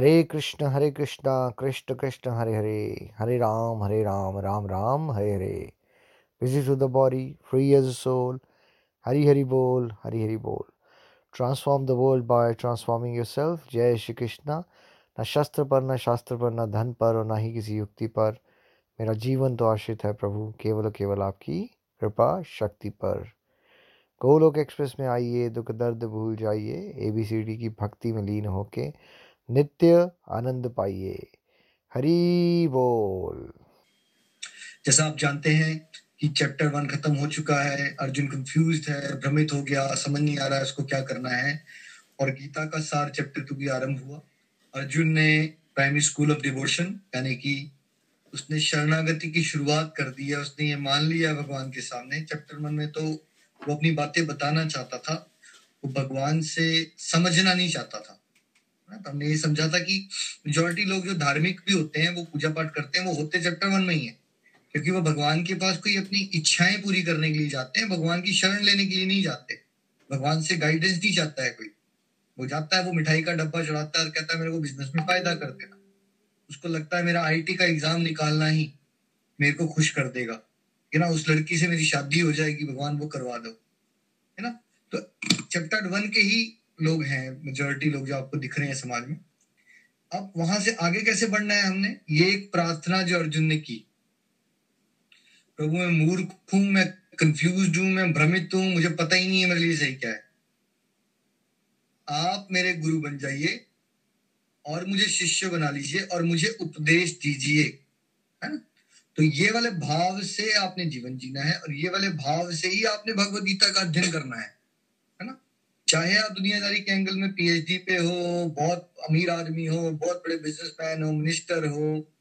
Hare Krishna Hare Krishna Krishna Krishna, Hare Hare Hare Ram Hare Ram Ram Ram, Hare Hare. Busy to the body free as soul Hari Hari बोल, हरी हरि बोल। Transform the world by transforming yourself जय श्री कृष्णा। न शस्त्र पर, न शास्त्र पर, न धन पर और न ही किसी युक्ति पर। मेरा जीवन तो आश्रित है प्रभु, केवल और केवल आपकी कृपा, शक्ति पर। गोलोक एक्सप्रेस में आइए, दुख दर्द भूल जाइए। एबीसीडी की भक्ति में लीन होके नित्य आनंद पाइए। हरी बोल। जैसा आप जानते हैं कि चैप्टर वन खत्म हो चुका है, अर्जुन कंफ्यूज है, भ्रमित हो गया, समझ नहीं आ रहा है उसको क्या करना है। और गीता का सार चैप्टर टू भी आरंभ हुआ। अर्जुन ने प्राइमरी स्कूल ऑफ़ डिवोशन यानी कि उसने शरणागति की शुरुआत कर दी है, उसने ये मान लिया भगवान के सामने। चैप्टर वन में तो वो अपनी बातें बताना चाहता था, वो भगवान से समझना नहीं चाहता था। हमने ये समझा था कि मेजोरिटी लोग जो धार्मिक भी होते हैं, वो पूजा पाठ करते हैं, वो होते चैप्टर वन में ही है। क्योंकि वो भगवान के पास कोई अपनी इच्छाएँ पूरी करने के लिए जाते हैं, भगवान की शरण लेने के लिए नहीं जाते। भगवान से गाइडेंस नहीं चाहता है कोई। वो जाता है, वो मिठाई का डब्बा चढ़ाता है और कहता है, मेरे को बिज़नेस में फ़ायदा कर देना उसको लगता है, मेरा आईटी का एग्ज़ाम निकालना ही मेरे को खुश कर देगा। कि ना, उस लड़की से मेरी शादी हो जाएगी, भगवान वो करवा दो। है ना? तो चैप्टर वन के ही लोग हैं मेजोरिटी लोग जो आपको दिख रहे हैं समाज में। अब वहाँ से आगे कैसे बढ़ना है हमने? ये एक प्रार्थना जो अर्जुन ने की। प्रभु, मैं मूर्ख हूँ, मैं कंफ्यूज हूँ, मैं भ्रमित हूँ, मुझे पता ही नहीं है मेरे लिए सही क्या है। आप मेरे गुरु बन जाइए और मुझे शिष्य बना लीजिए और मुझे उपदेश दीजिए, है ना? तो ये वाले भाव से आपने जीवन जीना है और ये वाले भाव से ही आपने भगवत गीता का अध्ययन करना है। चाहे आप दुनियादारी के एंगल में पीएचडी पे हो, बहुत अमीर आदमी हो, बहुत बड़े बिजनेसमैन हो मिनिस्टर हो,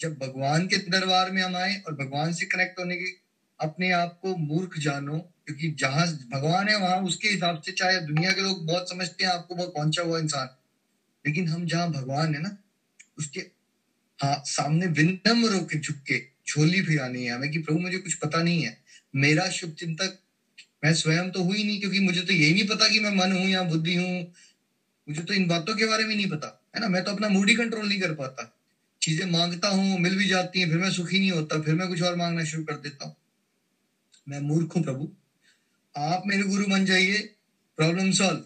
जब भगवान के दरबार में हम आए और भगवान से कनेक्ट होने की, अपने आप को मूर्ख जानो, क्योंकि जहाँ भगवान है, वहाँ उसके हिसाब से चाहे दुनिया के लोग बहुत समझते हैं, आपको बहुत पहुँचा हुआ इंसान। लेकिन हम जहाँ भगवान है ना, उसके हाँ सामने विनम्र होकर झुक के, झोली फिरानी है हमें कि प्रभु मुझे कुछ पता नहीं है। मेरा शुभ चिंतक मैं स्वयं तो हुई नहीं, क्योंकि मुझे तो यही नहीं पता कि मैं मन हूँ या बुद्धि हूँ। मुझे तो इन बातों के बारे में नहीं पता, है ना? मैं तो अपना मूड ही कंट्रोल नहीं कर पाता। चीज़ें माँगता हूँ, मिल भी जाती हैं, फिर मैं सुखी नहीं होता, फिर मैं कुछ और मांगना शुरू कर देता हूँ। मैं मूर्ख हूँ प्रभु। आप मेरे गुरु बन जाइए। प्रॉब्लम सॉल्व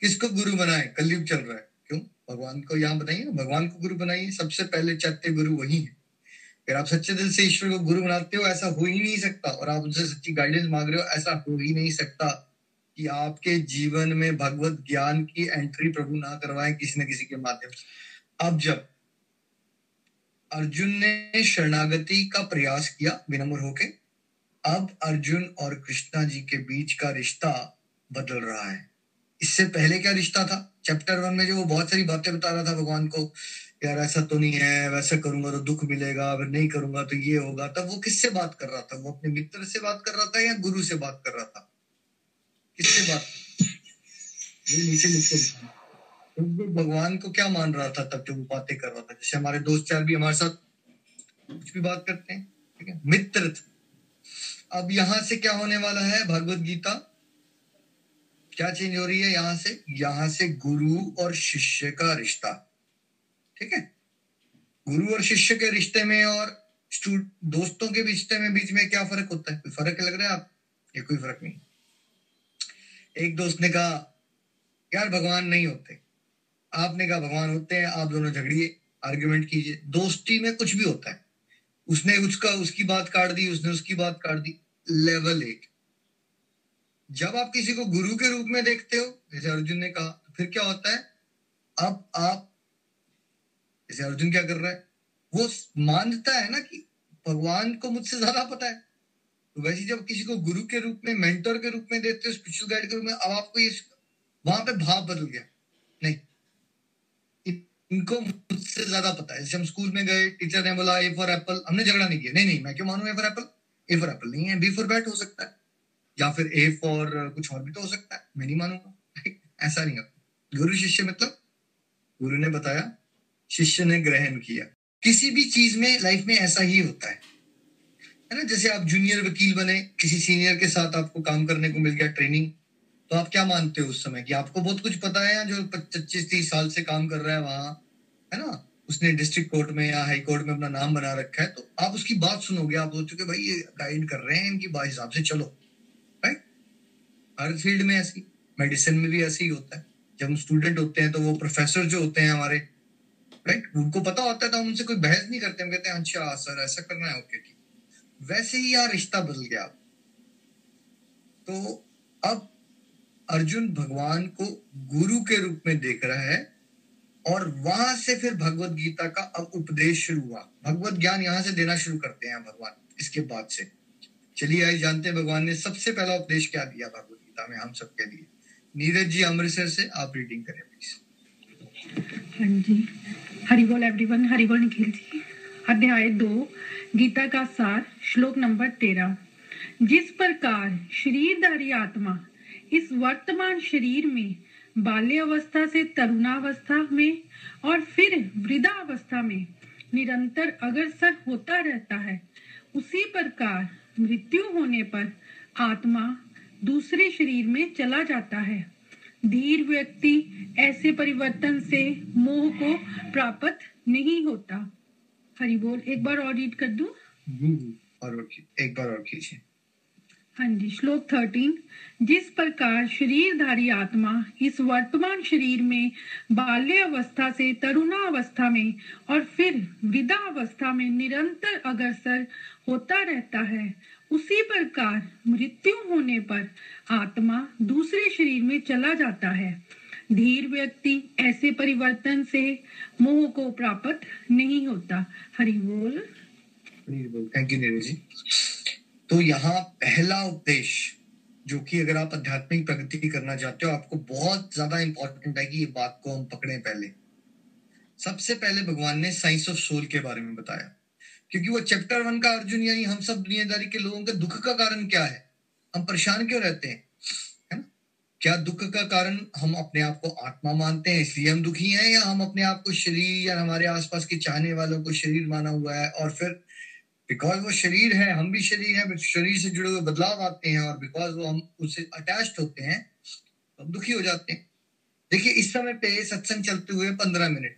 किसको गुरु बनाए? कलयुग चल रहा है। क्यों? भगवान को यहाँ बनाइए भगवान को गुरु बनाइए। सबसे पहले चैत्य गुरु वही है। अगर आप सच्चे दिल से ईश्वर को गुरु बनाते हो, ऐसा हो ही नहीं सकता। और आप उनसे सच्ची गाइडेंस मांग रहे हो, ऐसा हो ही नहीं सकता कि आपके जीवन में भगवत ज्ञान की एंट्री प्रभु ना करवाए किसी न किसी के माध्यम से। अब जब अर्जुन ने शरणागति का प्रयास किया विनम्र होके, अब अर्जुन और कृष्णा जी के बीच का रिश्ता बदल रहा है। इससे पहले क्या रिश्ता था? चैप्टर वन में जो वो बहुत सारी बातें बता रहा था भगवान को यार, ऐसा तो नहीं है, वैसा करूँगा तो दुख मिलेगा, अगर नहीं करूँगा तो ये होगा। तब वो किससे बात कर रहा था? वो अपने मित्र से बात कर रहा था या गुरु से बात कर रहा था? किससे बात? नीचे लिख तो भगवान को क्या मान रहा था तब जब वो बातें कर रहा था? जैसे हमारे दोस्त चार भी हमारे साथ कुछ भी बात करते हैं, ठीक है? मित्र अब यहाँ से क्या होने वाला है? भगवत गीता? क्या चेंज हो रही है यहाँ से? यहाँ से गुरु और शिष्य का रिश्ता। ठीक है? गुरु और शिष्य के रिश्ते में और दोस्तों के रिश्ते में बीच में क्या फ़र्क होता है? कोई फ़र्क लग रहा है आप? ये कोई फ़र्क नहीं? एक दोस्त ने कहा, यार, भगवान नहीं होते। आपने कहा, भगवान होते हैं, आप दोनों झगड़िए आर्ग्यूमेंट कीजिए। दोस्ती में कुछ भी होता है। उसने उसका, उसकी बात काट दी, उसने उसकी बात काट दी। लेवल एक। जब आप किसी को गुरु के रूप में देखते हो, जैसे अर्जुन ने कहा तो फिर क्या होता है? अब आप जैसे अर्जुन क्या कर रहा है? वो मानता है ना कि भगवान को मुझसे ज़्यादा पता है। तो वैसे जब किसी को गुरु के रूप में, मेंटर के रूप में देते हो स्पिरिचुअल गाइड के रूप में, अब आपको ये वहाँ पे भाव बदल गया। नहीं। इनको मुझसे ज़्यादा पता है। जैसे हम स्कूल में गए टीचर ने बोला ए फॉर एप्पल हमने झगड़ा नहीं किया। नहीं नहीं, मैं क्यों मानू A for apple A for apple नहीं है। बी फॉर बैट हो सकता है। या फिर ए फॉर कुछ और भी तो हो सकता है। मैं नहीं मानूँगा। ऐसा नहीं है। गुरु शिष्य मतलब गुरु ने बताया शिष्य ने ग्रहण किया। किसी भी चीज़ में लाइफ में ऐसा ही होता है। है ना? जैसे आप जूनियर वकील बने, किसी सीनियर के साथ आपको काम करने को मिल गया ट्रेनिंग तो आप क्या मानते हो उस समय कि आपको बहुत कुछ पता है जो पच्चीस तीस साल से काम कर रहा है वहाँ? है ना? उसने डिस्ट्रिक्ट कोर्ट में या हाई कोर्ट में अपना नाम बना रखा है तो आप उसकी बात सुनोगे। आप सोचोगे, भाई, ये गाइड कर रहे हैं इनकी, बात हिसाब से चलो। राइट हर फ़ील्ड में ऐसी। मेडिसिन में भी ऐसे ही होता है। जब हम स्टूडेंट होते हैं तो वो प्रोफेसर जो होते हैं हमारे राइट उनको पता होता है तो हम उनसे कोई बहस नहीं करते, हम कहते हैं अच्छा सर, ऐसा करना है ओके ठीक वैसे ही यार रिश्ता बदल गया। तो अब अर्जुन भगवान को गुरु के रूप में देख रहा है और वहाँ से फिर भगवत गीता का अब उपदेश शुरू हुआ। भगवत ज्ञान यहाँ से देना शुरू करते हैं भगवान, इसके बाद से। चलिए आइए, जानते हैं भगवान ने सबसे पहला उपदेश क्या दिया भगवत गीता में हम सबके लिए। नीरज जी, अमृतसर से आप रीडिंग करें प्लीज़ हाँ जी। हरि बोल एवरीवन हरि बोल निखिल जी। अध्याय दो, गीता का सार, श्लोक नंबर तेरह। जिस प्रकार शरीरधारी आत्मा इस वर्तमान शरीर में बाल्य अवस्था से तरुणावस्था में और फिर वृद्धावस्था में निरंतर अग्रसर होता रहता है, उसी प्रकार मृत्यु होने पर आत्मा दूसरे शरीर में चला जाता है। धीर व्यक्ति ऐसे परिवर्तन से मोह को प्राप्त नहीं होता। हरि बोल एक बार और रीड कर दू? और एक बार और कीजिए। हाँ जी श्लोक थर्टीन जिस प्रकार शरीरधारी आत्मा इस वर्तमान शरीर में बाल्य अवस्था से तरुणा अवस्था में और फिर वृद्धा अवस्था में निरंतर अग्रसर होता रहता है उसी प्रकार मृत्यु होने पर आत्मा दूसरे शरीर में चला जाता है। धीर व्यक्ति ऐसे परिवर्तन से मोह को प्राप्त नहीं होता। हरि बोल। Thank you Neeraj ji. तो यहाँ पहला उपदेश, जो कि अगर आप आध्यात्मिक प्रगति करना चाहते हो, आपको बहुत ज़्यादा इंपॉर्टेंट है कि ये बात को हम पकड़े पहले। सबसे पहले भगवान ने साइंस ऑफ़ सोल के बारे में बताया। क्योंकि वो चैप्टर वन का अर्जुन, यानी हम सब दुनियादारी के लोगों के दुख का कारण क्या है? हम परेशान क्यों रहते हैं? है ना? क्या दुख का कारण हम अपने आप को आत्मा मानते हैं, इसलिए हम दुखी हैं, या हम अपने आप को शरीर या हमारे आसपास के चाहने वालों को शरीर माना हुआ है, और फिर बिकॉज़ वो शरीर है, हम भी शरीर है शरीर से जुड़े हुए बदलाव आते हैं, और बिकॉज़ वो हम उससे अटैच होते हैं तो हम दुखी हो जाते हैं। देखिए, इस समय पे सत्संग चलते हुए पंद्रह मिनट।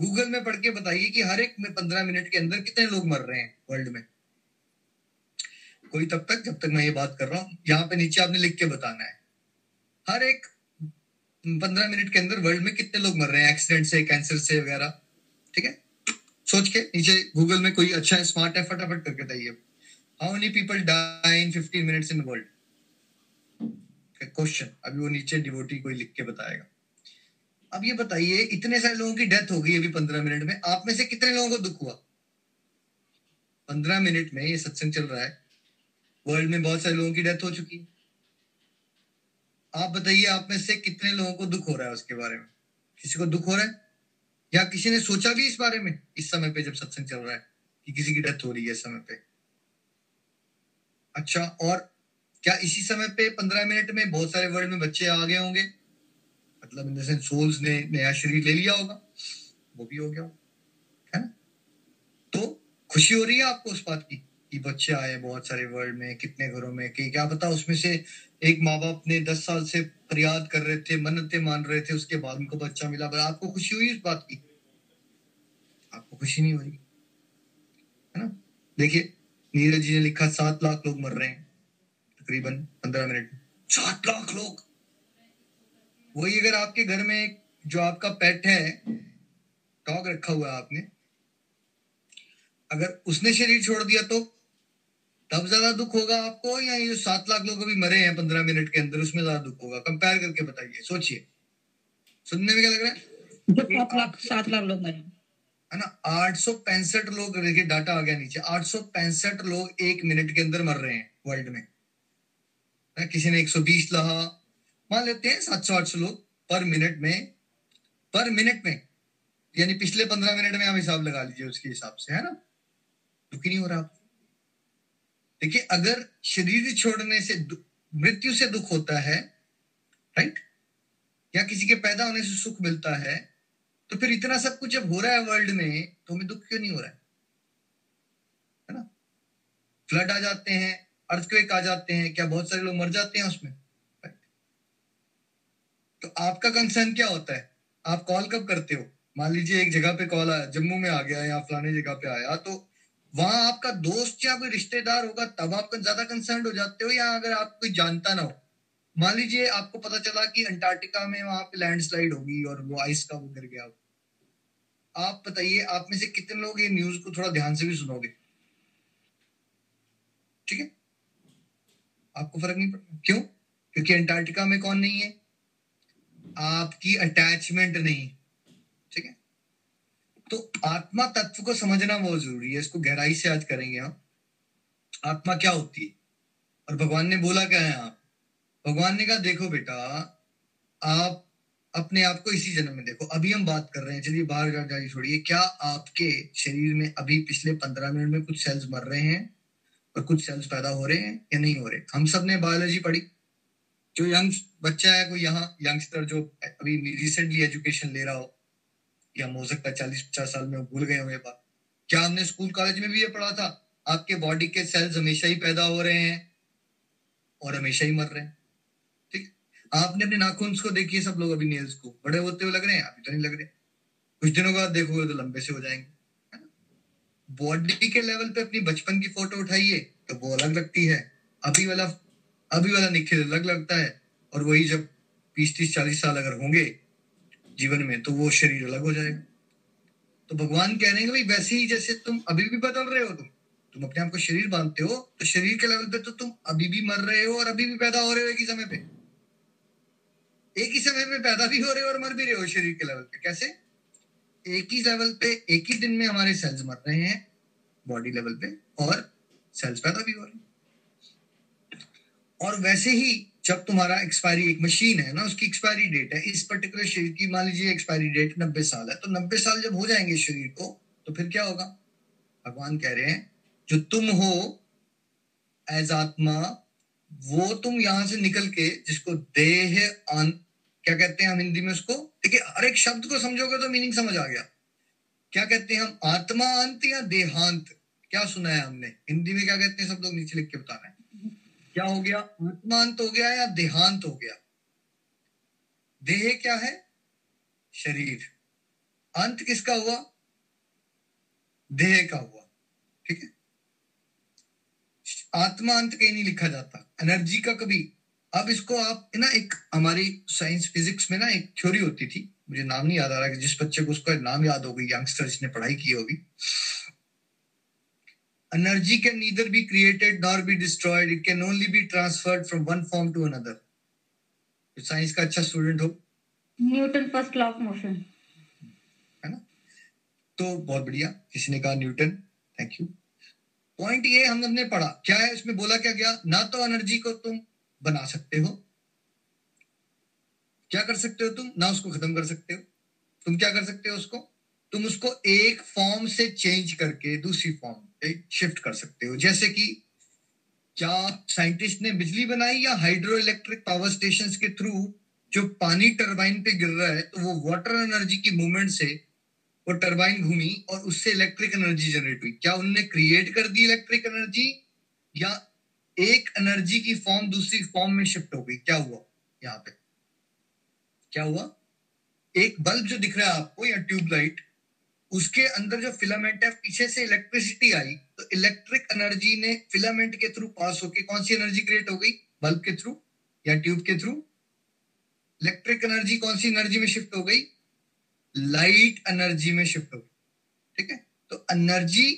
गूगल में पढ़ के बताइए कि हर एक में पंद्रह मिनट के अंदर कितने लोग मर रहे हैं वर्ल्ड में। कोई तब तक, जब तक मैं ये बात कर रहा हूँ, यहाँ पे नीचे आपने लिख के बताना है। हर एक पंद्रह मिनट के अंदर वर्ल्ड में कितने लोग मर रहे हैं? एक्सीडेंट से, कैंसर से वगैरह। ठीक है? सोच के नीचे गूगल में कोई अच्छा स्मार्ट है, फटाफट करके बताइए। How many people die in 15 minutes in world question अभी वो नीचे डिवोटी कोई लिख के बताएगा। अब ये बताइए, इतने सारे लोगों की डेथ हो गई अभी पंद्रह मिनट में, आप में से कितने लोगों को दुख हुआ? पंद्रह मिनट में ये सत्संग चल रहा है। वर्ल्ड में बहुत सारे लोगों की डेथ हो चुकी है। आप बताइए, आप में से कितने लोगों को दुख हो रहा है उसके बारे में? किसी को दुख हो रहा है? या किसी ने सोचा भी इस बारे में, इस समय पे जब सत्संग चल रहा है, कि किसी की डेथ हो रही है इस समय पे? अच्छा और क्या इसी समय पे पंद्रह मिनट में बहुत सारे वर्ल्ड में बच्चे आ गए होंगे? मतलब इन देंस सोल्स ने, नया शरीर ले लिया होगा, वो भी हो गया, है ना? तो खुशी हो रही है आपको उस बात की, कि बच्चे आए बहुत सारे वर्ल्ड में, कितने घरों में, कि क्या पता उसमें से एक माँ बाप ने दस साल से फरियाद कर रहे थे, मन्नते मान रहे थे, उसके बाद उनको बच्चा मिला, पर आपको खुशी हुई इस बात की? आपको खुशी नहीं हो रही? है ना? देखिए, नीरज जी ने लिखा, सात लाख लोग मर रहे हैं, तकरीबन पंद्रह मिनट सात लाख लोग! वही अगर आपके घर में जो आपका पेट है डॉग रखा हुआ है आपने अगर उसने शरीर छोड़ दिया तो तब ज़्यादा दुख होगा आपको या ये सात लाख लोग अभी मरे हैं पंद्रह मिनट के अंदर उसमें ज़्यादा दुख होगा? कंपेयर करके बताइए सोचिए। सुनने में क्या लग रहा है? सात लाख सात लाख लोग मरे है। ना आठ सौ पैंसठ लोग देखिए डाटा आ गया नीचे आठ सौ पैंसठ लोग एक मिनट के अंदर मर रहे हैं वर्ल्ड में। ना किसी ने एक सौ बीस लहा मान लेते हैं सात सौ आठ सौ लोग पर मिनट में, पर मिनट में, यानी पिछले पंद्रह मिनट में आप हिसाब लगा लीजिए उसके हिसाब से, है ना? दुखी नहीं हो रहा आपको? देखिए, अगर शरीर छोड़ने से मृत्यु से दुख होता है राइट या किसी के पैदा होने से सुख मिलता है तो फिर इतना सब कुछ जब हो रहा है वर्ल्ड में तो हमें दुख क्यों नहीं हो रहा है? है ना? फ्लड आ जाते हैं अर्थक्वेक आ जाते हैं, क्या बहुत सारे लोग मर जाते हैं उसमें? तो आपका कंसर्न क्या होता है? आप कॉल कब करते हो? मान लीजिए एक जगह पे कॉल आया, जम्मू में आ गया या फलाने जगह पे आया तो वहाँ आपका दोस्त या कोई रिश्तेदार होगा, तब आप ज़्यादा कंसर्न हो जाते हो या अगर आप कोई जानता ना हो? मान लीजिए आपको पता चला कि अंटार्कटिका में वहाँ पे लैंडस्लाइड होगी और वो आइस का वो गिर गया। आप बताइए, आप में से कितने लोग ये न्यूज़ को थोड़ा ध्यान से भी सुनोगे? ठीक है? आपको फ़र्क नहीं पड़ता? क्यों? क्योंकि अंटार्कटिका में कौन नहीं है। आपकी अटैचमेंट नहीं। ठीक है? तो आत्मा तत्व को समझना बहुत ज़रूरी है, इसको गहराई से आज करेंगे हम। आत्मा क्या होती है? और भगवान ने बोला क्या है आप? भगवान ने कहा, देखो बेटा, आप अपने आप को इसी जन्म में देखो। अभी हम बात कर रहे हैं, चलिए बाहर जाइए छोड़िए। क्या आपके शरीर में अभी पिछले पंद्रह मिनट में कुछ सेल्स मर रहे हैं? और कुछ सेल्स पैदा हो रहे हैं या नहीं हो रहे? हम सबने बायोलॉजी पढ़ी। जो यंग बच्चा है, कोई यहाँ यंगस्टर जो अभी रिसेंटली एजुकेशन ले रहा हो, या हो सकता है चालीस पचास साल में भूल गए हुए बात। क्या हमने स्कूल कॉलेज में भी ये पढ़ा था? आपके बॉडी के सेल्स हमेशा ही पैदा हो रहे हैं और हमेशा ही मर रहे हैं। ठीक? आपने अपने नाखून को देखिए सब लोग अभी नेल्स को? बड़े होते हुए लग रहे हैं? अभी तो नहीं लग रहे। कुछ दिनों बाद देखोगे तो लंबे से हो जाएँगे। बॉडी के लेवल पे अपनी बचपन की फ़ोटो उठाइए तो वो अलग लगती है। अभी वाला अभी वाला निखिल अलग लगता है और वही जब बीस तीस चालीस साल अगर होंगे जीवन में तो वो शरीर अलग हो जाएगा। तो भगवान कह रहे हैं वैसे ही जैसे तुम अभी भी बदल रहे हो तुम तुम अपने आप को शरीर बांधते हो तो शरीर के लेवल पे तो तुम अभी भी मर रहे हो और अभी भी पैदा हो रहे हो एक ही समय पे। एक ही समय में पैदा भी हो रहे हो और मर भी रहे हो शरीर के लेवल पे। कैसे? एक ही लेवल पे, एक ही दिन में हमारे सेल्स मर रहे हैं बॉडी लेवल पे, और सेल्स पैदा भी हो रहे हैं। और वैसे ही जब तुम्हारा एक्सपायरी एक मशीन है ना, उसकी एक्सपायरी डेट है, इस पर्टिकुलर शरीर की, मान लीजिए एक्सपायरी डेट नब्बे साल है तो नब्बे साल जब हो जाएँगे शरीर को तो फिर क्या होगा? भगवान कह रहे हैं, जो तुम हो एज आत्मा, वो तुम यहाँ से निकल के, जिसको देह अन, क्या कहते हैं हम हिंदी में उसको? देखिए, हर एक शब्द को समझोगे तो मीनिंग समझ आ गया। क्या कहते हैं हम? आत्मा अंत या देहांत? क्या सुना है हमने? हिंदी में क्या कहते हैं सब लोग नीचे लिख के बताना है। क्या हो गया? आत्मांत हो गया या देहांत हो गया? देह क्या है? शरीर। अंत किसका हुआ? देह का हुआ। ठीक है? आत्मा अंत कहीं नहीं लिखा जाता। एनर्जी का कभी। अब इसको आप ना, एक हमारी साइंस फिजिक्स में ना एक थ्योरी होती थी। मुझे नाम नहीं याद आ रहा कि जिस बच्चे को उसका नाम याद हो गई यंगस्टर जिसने पढ़ाई की होगी। Energy can neither be created nor be destroyed. It can only be transferred from one form to another. तो साइंस का अच्छा स्टूडेंट हो Newton first law of motion है ना? तो बहुत बढ़िया। किसी ने कहा न्यूटन। थैंक यू पॉइंट ये हमने पढ़ा। क्या है? इसमें बोला क्या गया? ना तो एनर्जी को तुम बना सकते हो। क्या कर सकते हो तुम? ना उसको खत्म कर सकते हो। तुम क्या कर सकते हो उसको? तुम उसको एक फॉर्म से चेंज करके दूसरी फॉर्म शिफ्ट कर सकते हो। जैसे कि क्या साइंटिस्ट ने बिजली बनाई या हाइड्रो इलेक्ट्रिक पावर स्टेशन के थ्रू जो पानी टरबाइन पे गिर रहा है तो वो वाटर एनर्जी की मूवमेंट से वो टरबाइन घूमी और उससे इलेक्ट्रिक एनर्जी जनरेट हुई। क्या उनने क्रिएट कर दी इलेक्ट्रिक एनर्जी या एक एनर्जी की फॉर्म दूसरी फॉर्म में शिफ्ट हो गई? क्या हुआ यहाँ पे? क्या हुआ? एक बल्ब जो दिख रहा है आपको या ट्यूबलाइट उसके अंदर जो फिलामेंट है, पीछे से इलेक्ट्रिसिटी आई तो इलेक्ट्रिक एनर्जी ने फिलामेंट के थ्रू पास होके कौन सी एनर्जी क्रिएट हो गई? बल्ब के थ्रू या ट्यूब के थ्रू इलेक्ट्रिक एनर्जी कौन सी एनर्जी में शिफ्ट हो गई? लाइट एनर्जी में शिफ्ट हो गई। ठीक है? तो एनर्जी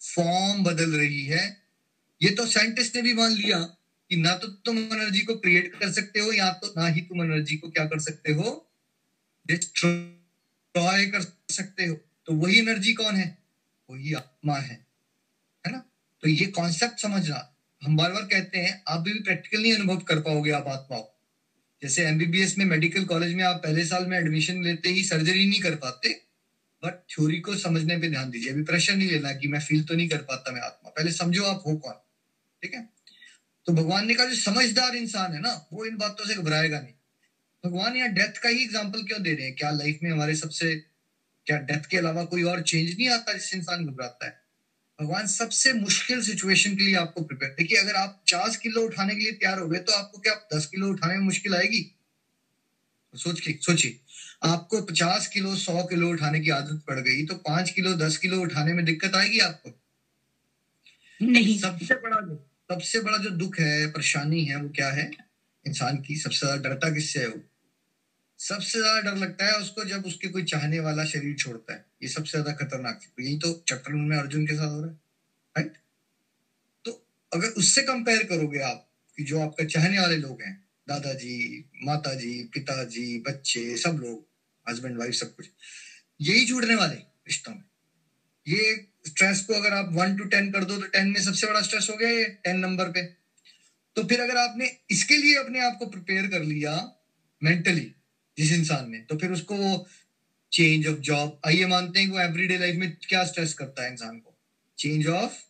फॉर्म बदल रही है। ये तो साइंटिस्ट ने भी मान लिया कि ना तो तुम एनर्जी को क्रिएट कर सकते हो, या तो ना ही तुम एनर्जी को क्या कर सकते हो? डिस्ट्रॉय कर सकते हो। तो वही एनर्जी कौन है? वही आत्मा है। है ना? तो ये कॉन्सेप्ट समझना। हम बार बार कहते हैं, आप भी प्रैक्टिकल नहीं अनुभव कर पाओगे आप आत्मा जैसे एमबीबीएस में मेडिकल कॉलेज में आप पहले साल में एडमिशन लेते ही सर्जरी नहीं कर पाते बट थ्योरी को समझने पे ध्यान दीजिए। अभी प्रेशर नहीं लेना कि मैं फील तो नहीं कर पाता मैं आत्मा। पहले समझो आप हो कौन। ठीक है? तो भगवान ने कहा, जो समझदार इंसान है ना, वो इन बातों से घबराएगा नहीं। भगवान यहाँ डेथ का ही एग्ज़ाम्पल क्यों दे रहे हैं? क्या लाइफ में हमारे सबसे क्या डेथ के अलावा कोई और चेंज नहीं आता जिससे इंसान घबराता है? भगवान सबसे मुश्किल सिचुएशन के लिए आपको प्रिपेयर देखिए अगर आप पचास किलो उठाने के लिए तैयार हो गए तो आपको क्या दस किलो उठाने में मुश्किल आएगी? सोच के सोचिए। आपको पचास किलो सौ किलो उठाने की आदत पड़ गई तो पाँच किलो दस किलो उठाने में दिक्कत आएगी आपको? नहीं। सबसे बड़ा जो सबसे बड़ा जो दुख है परेशानी है वो क्या है? इंसान की सबसे ज़्यादा डरता किससे है वो? सबसे ज़्यादा डर लगता है उसको जब उसके कोई चाहने वाला शरीर छोड़ता है। ये सबसे ज़्यादा खतरनाक है। यही तो चैप्टर में अर्जुन के साथ हो रहा है। राइट तो अगर उससे कंपेयर करोगे आप कि जो आपका चाहने वाले लोग हैं, दादाजी, माताजी, पिताजी, बच्चे, सब लोग हस्बैंड वाइफ सब कुछ, यही जुड़ने वाले रिश्तों में। ये स्ट्रेस को अगर आप वन टू टेन कर दो तो टेन में सबसे बड़ा स्ट्रेस हो गया ये टेन नंबर पे। तो फिर अगर आपने इसके लिए अपने आप को प्रिपेयर कर लिया मेंटली जिस इंसान ने तो फिर उसको चेंज ऑफ़ जॉब आइए मानते हैं वो एवरीडे लाइफ में क्या स्ट्रेस करता है इंसान को? चेंज ऑफ़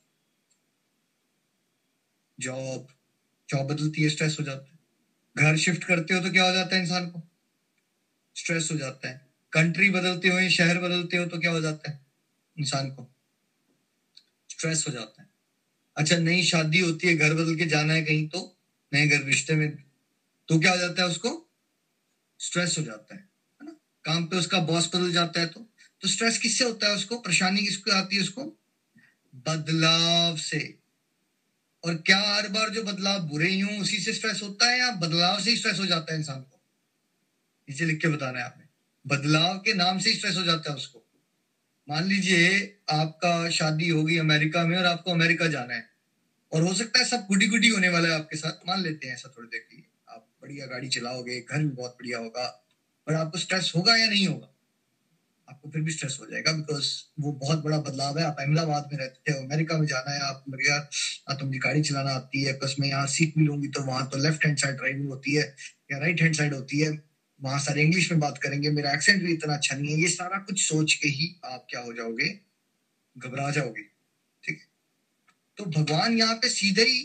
जॉब जॉब बदलती है स्ट्रेस हो जाता है। घर शिफ्ट करते हो तो क्या हो जाता है इंसान को? स्ट्रेस हो जाता है। कंट्री बदलते हो या शहर बदलते हो तो क्या हो जाता है? इंसान को स्ट्रेस हो जाता है। अच्छा नई शादी होती है, घर बदल के जाना है कहीं तो नए घर, रिश्ते में तो क्या हो जाता है उसको? स्ट्रेस हो जाता है है ना? काम पे उसका बॉस बदल जाता है तो तो स्ट्रेस किससे होता है उसको? परेशानी किसको आती है उसको? बदलाव से। और क्या हर बार जो बदलाव बुरे ही हूँ, उसी से स्ट्रेस होता है या बदलाव से ही स्ट्रेस हो जाता है इंसान को? नीचे लिख के बताना है आपने। बदलाव के नाम से ही स्ट्रेस हो जाता है उसको। मान लीजिए आपका शादी होगी अमेरिका में और आपको अमेरिका जाना है। और हो सकता है सब गुडी गुडी होने वाला है आपके साथ। मान लेते हैं ऐसा थोड़ी देर के लिए। बढ़िया गाड़ी चलाओगे, घर भी बहुत बढ़िया होगा। पर आपको स्ट्रेस होगा या नहीं होगा? आपको फिर भी स्ट्रेस हो जाएगा बिकॉज़ वो बहुत बड़ा बदलाव है। आप अहमदाबाद में रहते थे अमेरिका में जाना है, आप यार तो मुझे गाड़ी चलाना आती है प्लस मैं यहाँ सीख भी लूँगी तो वहाँ तो लेफ़्ट हैंड साइड ड्राइविंग होती है या राइट हैंड साइड होती है। वहाँ सारे इंग्लिश में बात करेंगे, मेरा एक्सेंट भी इतना अच्छा नहीं है। ये सारा कुछ सोच के ही आप क्या हो जाओगे? घबरा जाओगे, ठीक है? तो भगवान यहाँ पे सीधे ही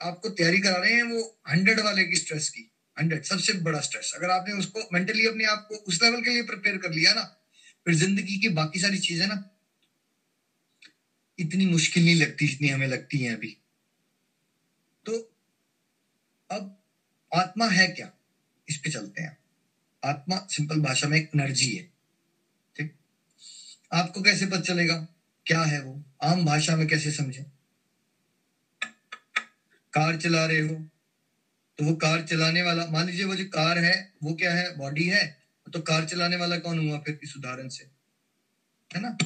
आपको तैयारी करा रहे हैं वो हंड्रेड वाले की स्ट्रेस की हंड्रेड सबसे बड़ा स्ट्रेस अगर आपने उसको मेंटली अपने आप को उस लेवल के लिए प्रिपेयर कर लिया ना, फिर ज़िंदगी की बाकी सारी चीज़ें ना, इतनी मुश्किल नहीं लगती जितनी हमें लगती है अभी। तो अब आत्मा है क्या? इस पे चलते हैं। आत्मा सिंपल भाषा में एक एनर्जी है, ठीक? आपको कैसे पता चलेगा? क्या है वो? आम भाषा में कैसे समझे? कार चला रहे हो तो वो कार चलाने वाला, मान लीजिए वो जो कार है, वो क्या है बॉडी है तो कार चलाने वाला कौन हुआ फिर इस उदाहरण से? है ना?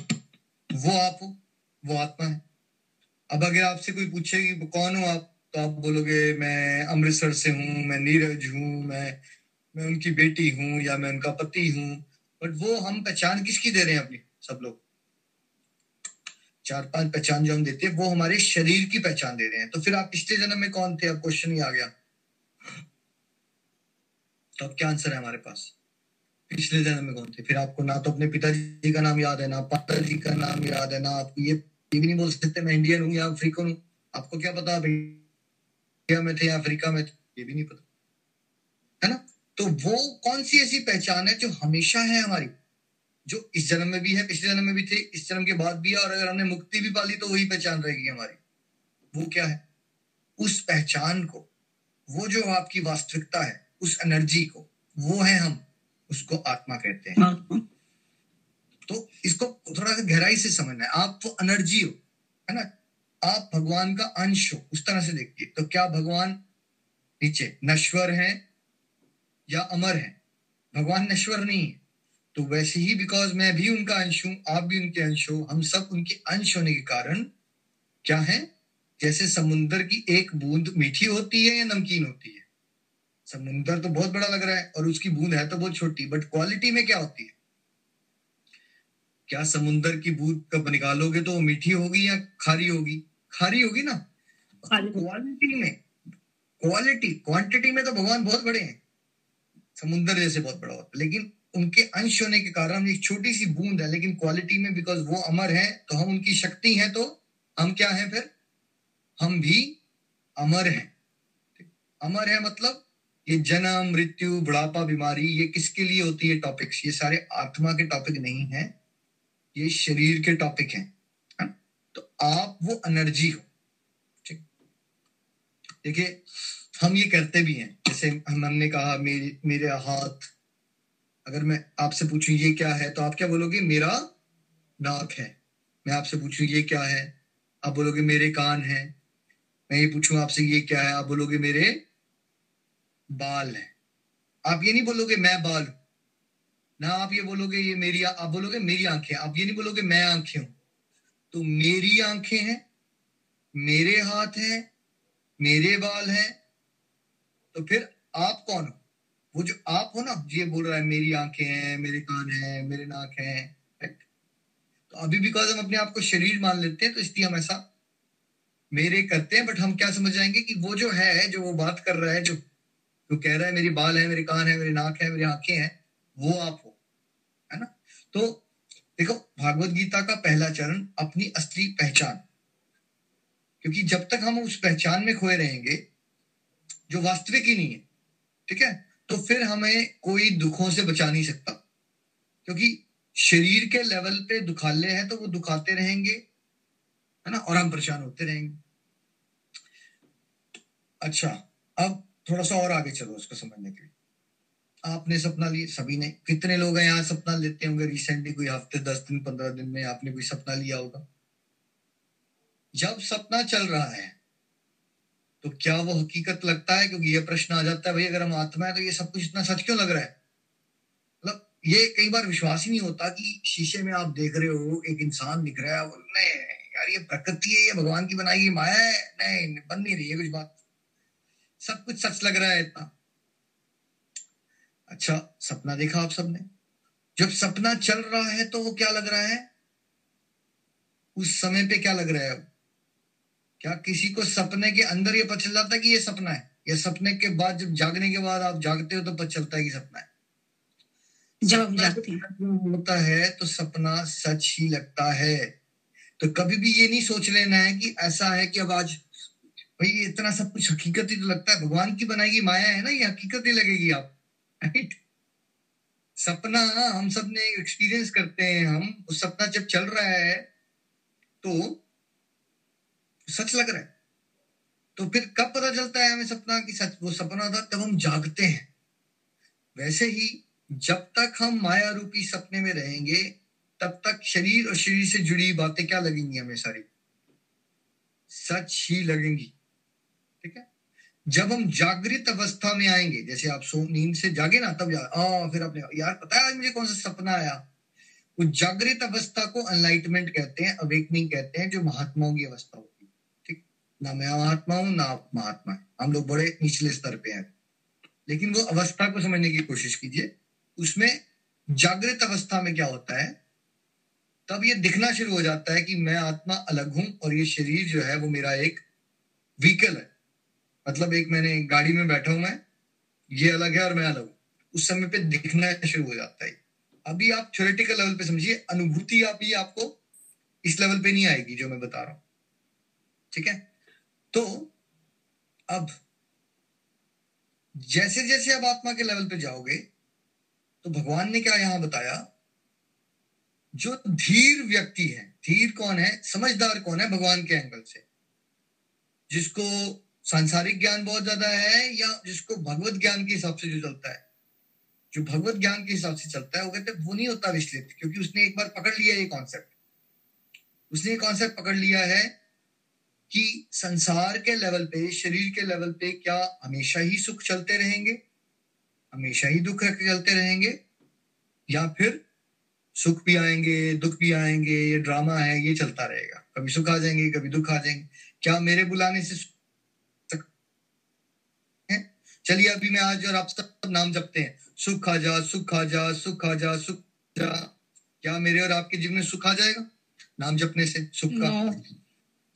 वो आप हो, वो आत्मा है। अब अगर आपसे कोई पूछे कि कौन हो आप? तो आप बोलोगे, मैं अमृतसर से हूँ, मैं नीरज हूँ, मैं मैं उनकी बेटी हूँ या मैं उनका पति हूँ। बट वो हम पहचान किसकी दे रहे हैं अपनी? सब लोग। चार पाँच पहचान जो हम देते हैं, वो हमारे शरीर की पहचान दे रहे हैं। तो फिर आप पिछले जन्म में कौन थे? अब क्वेश्चन ही आ गया। तो अब क्या आंसर है हमारे पास? पिछले जन्म में कौन थे? फिर आपको ना तो अपने पिताजी का नाम याद है, ना पापा जी का नाम याद है, ना आपको ये ये भी नहीं बोल सकते, मैं इंडियन हूँ, या अफ्रीकन हूँ। आपको क्या पता इंडिया में थे या अफ्रीका में थे? ये भी नहीं पता। है ना? तो वो कौन सी ऐसी पहचान है जो हमेशा है हमारी? जो इस जन्म में भी है पिछले जन्म में भी थे इस जन्म के बाद भी है और अगर हमने मुक्ति भी पाली तो वही पहचान रहेगी हमारी। वो क्या है? उस पहचान को वो जो आपकी वास्तविकता है उस एनर्जी को वो है हम उसको आत्मा कहते हैं। तो इसको थोड़ा सा गहराई से समझना है। आप वो एनर्जी हो है ना? आप भगवान का अंश हो उस तरह से देखिए। तो क्या भगवान नीचे नश्वर है या अमर है? भगवान नश्वर नहीं है। तो वैसे ही बिकॉज़ मैं भी उनका अंश हूँ आप भी उनके अंश हो हम सब उनके अंश होने के कारण क्या है? जैसे समुन्द्र की एक बूंद मीठी होती है या नमकीन होती है? समुन्द्र तो बहुत बड़ा लग रहा है और उसकी बूंद है तो बहुत छोटी बट क्वालिटी में क्या होती है? क्या समुन्द्र की बूंद कब निकालोगे तो वो मीठी होगी या खारी होगी? खारी होगी ना? क्वालिटी में क्वालिटी क्वांटिटी में तो भगवान बहुत बड़े हैं। समुन्द्र जैसे बहुत बड़ा होता है लेकिन उनके अंश होने के कारण हम एक छोटी सी बूंद है, लेकिन क्वालिटी में बिकॉज़ वो अमर है तो हम उनकी शक्ति है तो हम क्या है फिर? हम भी अमर हैं। अमर है मतलब ये जन्म, मृत्यु, बुढ़ापा, बीमारी, ये किसके लिए होती है टॉपिक्स ये सारे आत्मा के टॉपिक नहीं है, ये शरीर के टॉपिक हैं। है? तो आप वो एनर्जी हो। ठीक? देखिए, हम ये करते भी हैं। जैसे हमने कहा, मेरे मेरे हाथ अगर मैं आपसे पूछूँ, ये क्या है? तो आप क्या बोलोगे, मेरा नाक है। मैं आपसे पूछूँ, ये क्या है? आप बोलोगे, मेरे कान है। मैं ये पूछूँ आपसे, ये क्या है? आप बोलोगे, मेरे बाल है। आप ये नहीं बोलोगे, मैं बाल हूँ। ना आप ये बोलोगे, ये मेरी आप बोलोगे, मेरी आँखें। आप ये नहीं बोलोगे, मैं आँखें हूँ। तो मेरी आँखें हैं, मेरे हाथ हैं, मेरे बाल हैं। तो फिर आप कौन हो? वो जो आप हो ना, ये बोल रहा है, मेरी आँखें हैं, मेरे कान हैं, मेरे नाक हैं तो अभी बिकॉज़ हम अपने आप को शरीर मान लेते हैं तो इसलिए हम ऐसा मेरे करते हैं बट हम क्या समझ जाएँगे कि वो जो है, जो वो बात कर रहा है, जो जो कह रहा है, मेरी बाल है, मेरे कान है, मेरे नाक है, मेरी आँखें हैं, वो आप हो, है ना? तो देखो, भागवत गीता का पहला चरण, अपनी असली पहचान। क्योंकि जब तक हम उस पहचान में खोए रहेंगे, जो वास्तविक ही नहीं है, ठीक है? तो फिर हमें कोई दुखों से बचा नहीं सकता। क्योंकि शरीर के लेवल पे दुखाले हैं तो वो दुखाते रहेंगे, है ना? और हम परेशान होते रहेंगे। अच्छा अब थोड़ा सा और आगे चलो उसको समझने के लिए। आपने सपना लिए, सभी ने, कितने लोग हैं यहाँ सपना लेते होंगे रिसेंटली कोई हफ़्ते, दस दिन, पंद्रह दिन में आपने कोई सपना लिया होगा? जब सपना चल रहा है तो क्या वो हकीकत लगता है? क्योंकि ये प्रश्न आ जाता है, भाई, अगर हम आत्मा है तो ये सब कुछ इतना सच क्यों लग रहा है? मतलब ये कई बार विश्वास ही नहीं होता कि शीशे में आप देख रहे हो, एक इंसान दिख रहा है नहीं, यार, ये प्रकृति है, ये भगवान की बनाई गई माया है। नहीं, बन नहीं रही है कुछ बात। सब कुछ सच लग रहा है इतना। अच्छा सपना देखा आप सबने? जब सपना चल रहा है तो वो क्या लग रहा है? उस समय पे क्या लग रहा है? क्या किसी को सपने के अंदर ये पता चल जाता है कि ये सपना है? या सपने के बाद जब जागने के बाद आप जागते हो तो पता चलता है कि सपना है। जब हम जागते हैं। होता है तो सपना सच ही लगता है। तो कभी भी ये नहीं सोच लेना है कि ऐसा है कि अब आज भाई इतना सब कुछ हकीकत ही तो लगता है। भगवान की बनाई माया है ना ये हकीकत ही लगेगी आप राइट सपना हम सबने एक्सपीरियंस करते हैं हम। उस सपना जब चल रहा है तो सच लग रहा है। तो फिर कब पता चलता है हमें सपना कि सच वो सपना था तब हम जागते हैं। वैसे ही जब तक हम माया रूपी सपने में रहेंगे तब तक शरीर और शरीर से जुड़ी बातें क्या लगेंगी हमें सारी? सच ही लगेंगी। ठीक है? जब हम जागृत अवस्था में आएँगे जैसे आप सो नींद से जागे ना तब आ, फिर अपने यार पता है आज मुझे कौन सा सपना आया? वो जागृत अवस्था को अनलाइटमेंट कहते हैं अवेकनिंग कहते हैं जो महात्माओं की अवस्था होती है। ना मैं महात्मा हूँ ना आप महात्मा है हम लोग बड़े निचले स्तर पे हैं। लेकिन वो अवस्था को समझने की कोशिश कीजिए, उसमें जागृत अवस्था में क्या होता है? तब ये दिखना शुरू हो जाता है कि मैं आत्मा अलग हूँ और ये शरीर जो है वो मेरा एक व्हीकल है। मतलब एक मैंने गाड़ी में बैठा हूँ मैं, ये अलग है और मैं अलग हूँ। उस समय पे दिखना शुरू हो जाता है। अभी आप थ्योरेटिकल लेवल पे समझिए, अनुभूति आप अभी आपको इस लेवल पे नहीं आएगी जो मैं बता रहा हूँ। ठीक है? तो अब जैसे जैसे आप आत्मा के लेवल पे जाओगे तो भगवान ने क्या यहाँ बताया? जो धीर व्यक्ति है, धीर कौन है? समझदार कौन है भगवान के एंगल से? जिसको सांसारिक ज्ञान बहुत ज़्यादा है या जिसको भगवत ज्ञान के हिसाब से जो चलता है? जो भगवत ज्ञान के हिसाब से चलता है, वो कहते हैं, वो नहीं होता विश्लेष क्योंकि उसने एक बार पकड़ लिया ये कॉन्सेप्ट उसने ये कॉन्सेप्ट पकड़ लिया है कि संसार के लेवल पे, शरीर के लेवल पे क्या हमेशा ही सुख चलते रहेंगे? हमेशा ही दुख चलते रहेंगे? या फिर सुख भी आएँगे, दुख भी आएँगे, ये ड्रामा है, ये चलता रहेगा। कभी सुख आ जाएँगे, कभी दुख आ जाएँगे। क्या मेरे बुलाने से चलिए, अभी मैं आज और आप सब नाम जपते हैं। सुख आ जा, सुख आ जा, सुख आ जा, सुख जा। क्या मेरे और आपके जीवन में सुख आ जाएगा? नाम जपने से सुख का